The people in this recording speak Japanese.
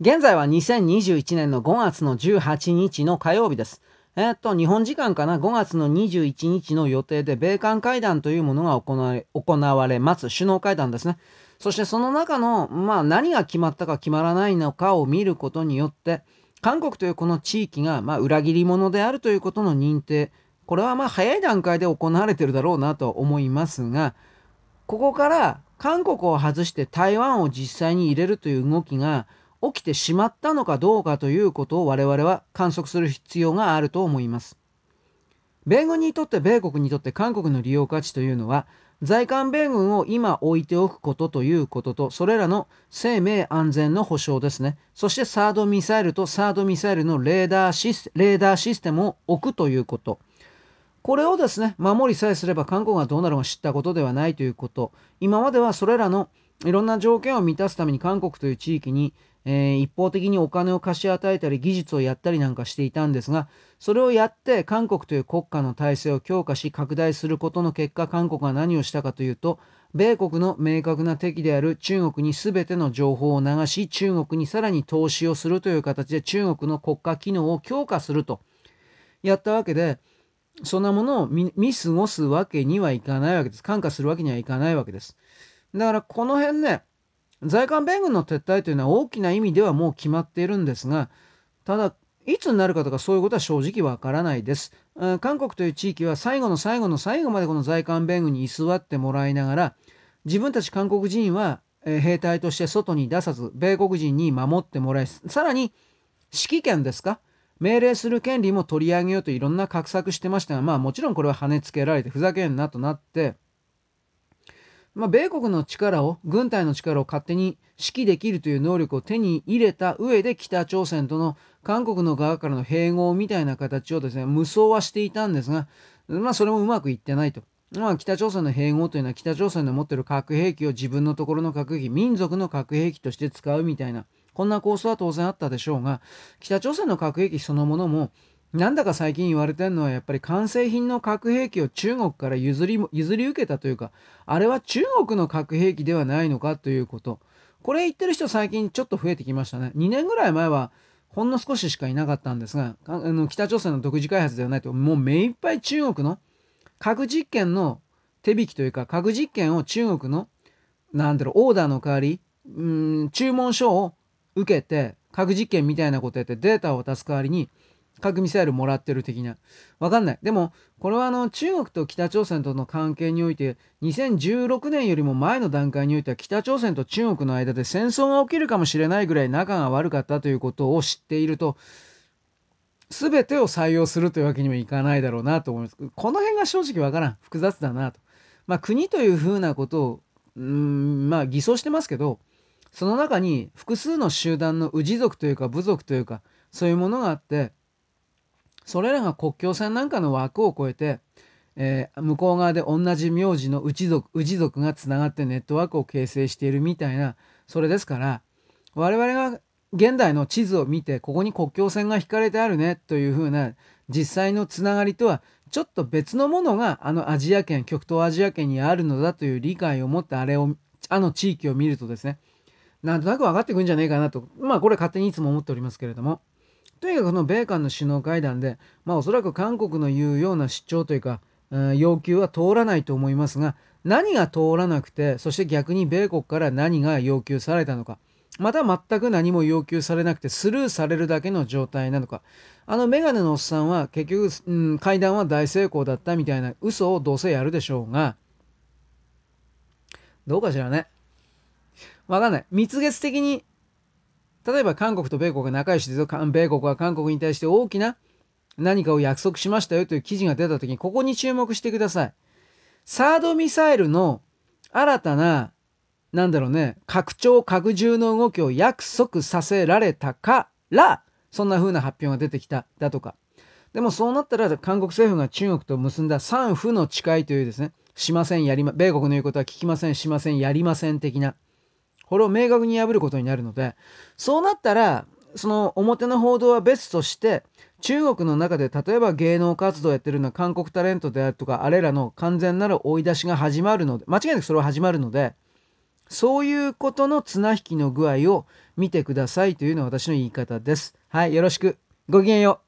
現在は2021年の5月の18日の火曜日です。えー、っと、日本時間かな、5月の21日の予定で、米韓会談というものが行われ、行われます。首脳会談ですね。そしてその中の、まあ何が決まったか決まらないのかを見ることによって、韓国というこの地域が、まあ、裏切り者であるということの認定、これはまあ早い段階で行われてるだろうなと思いますが、ここから韓国を外して台湾を実際に入れるという動きが、起きてしまったのかどうかということを我々は観測する必要があると思います。米軍にとって米国にとって韓国の利用価値というのは在韓米軍を今置いておくことということとそれらの生命安全の保障ですね。そしてサードミサイルとサードミサイルのレーダーシスレーダーシステムを置くということ。これをですね守りさえすれば韓国がどうなるか知ったことではないということ。今まではそれらのいろんな条件を満たすために韓国という地域にえー、一方的にお金を貸し与えたり技術をやったりなんかしていたんですがそれをやって韓国という国家の体制を強化し拡大することの結果韓国が何をしたかというと米国の明確な敵である中国に全ての情報を流し中国にさらに投資をするという形で中国の国家機能を強化するとやったわけでそんなものを見過ごすわけにはいかないわけです。感化するわけにはいかないわけです。だからこの辺ね在韓米軍の撤退というのは大きな意味ではもう決まっているんですが、ただ、いつになるかとかそういうことは正直わからないです。韓国という地域は最後の最後の最後までこの在韓米軍に居座ってもらいながら、自分たち韓国人は兵隊として外に出さず、米国人に守ってもらい、さらに指揮権ですか？命令する権利も取り上げようといろんな画策してましたが、まあもちろんこれは跳ねつけられてふざけんなとなって、まあ、米国の力を、軍隊の力を勝手に指揮できるという能力を手に入れた上で北朝鮮との韓国の側からの併合みたいな形をですね、無双はしていたんですが、まあそれもうまくいってないと。まあ北朝鮮の併合というのは北朝鮮の持っている核兵器を自分のところの核兵器、民族の核兵器として使うみたいな、こんな構想は当然あったでしょうが、北朝鮮の核兵器そのものもなんだか最近言われてるのはやっぱり完成品の核兵器を中国から譲り譲り受けたというかあれは中国の核兵器ではないのかということ。これ言ってる人最近ちょっと増えてきましたね。2年ぐらい前はほんの少ししかいなかったんですがあの北朝鮮の独自開発ではないと。もう目いっぱい中国の核実験の手引きというか核実験を中国のなんだろうオーダーの代わりうん注文書を受けて核実験みたいなことやってデータを渡す代わりに核ミサイルもらってる的な。わかんない。でも、これはあの中国と北朝鮮との関係において、2016年よりも前の段階においては北朝鮮と中国の間で戦争が起きるかもしれないぐらい仲が悪かったということを知っていると、全てを採用するというわけにもいかないだろうなと思います。この辺が正直わからん。複雑だなと。まあ国というふうなことを、うん、まあ偽装してますけど、その中に複数の集団の氏族というか部族というか、そういうものがあって、それらが国境線なんかの枠を超えて、えー、向こう側で同じ名字の氏族氏族がつながってネットワークを形成しているみたいなそれですから我々が現代の地図を見てここに国境線が引かれてあるねというふうな実際のつながりとはちょっと別のものがあのアジア圏極東アジア圏にあるのだという理解を持ってあれをあの地域を見るとですねなんとなく分かってくんじゃないかなとまあこれ勝手にいつも思っておりますけれども。とにかくこの米韓の首脳会談で、まあ、おそらく韓国の言うような主張というか、要求は通らないと思いますが何が通らなくてそして逆に米国から何が要求されたのかまた全く何も要求されなくてスルーされるだけの状態なのか。あのメガネのおっさんは結局、うん、会談は大成功だったみたいな嘘をどうせやるでしょうがどうかしらね。わかんない。蜜月的に例えば韓国と米国が仲良しですよ。米国は韓国に対して大きな何かを約束しましたよという記事が出た時にここに注目してください。サードミサイルの新たな、なんだろうね、拡張拡充の動きを約束させられたから、そんな風な発表が出てきた、だとか。でもそうなったら韓国政府が中国と結んだ三府の誓いというですね、しません、やりま、米国の言うことは聞きません、しません、やりません的な。これを明確に破ることになるので、そうなったら、その表の報道は別として、中国の中で例えば芸能活動やってるのは韓国タレントであるとか、あれらの完全なる追い出しが始まるので、間違いなくそれは始まるので、そういうことの綱引きの具合を見てくださいというのが私の言い方です。はい、よろしく。ごきげんよう。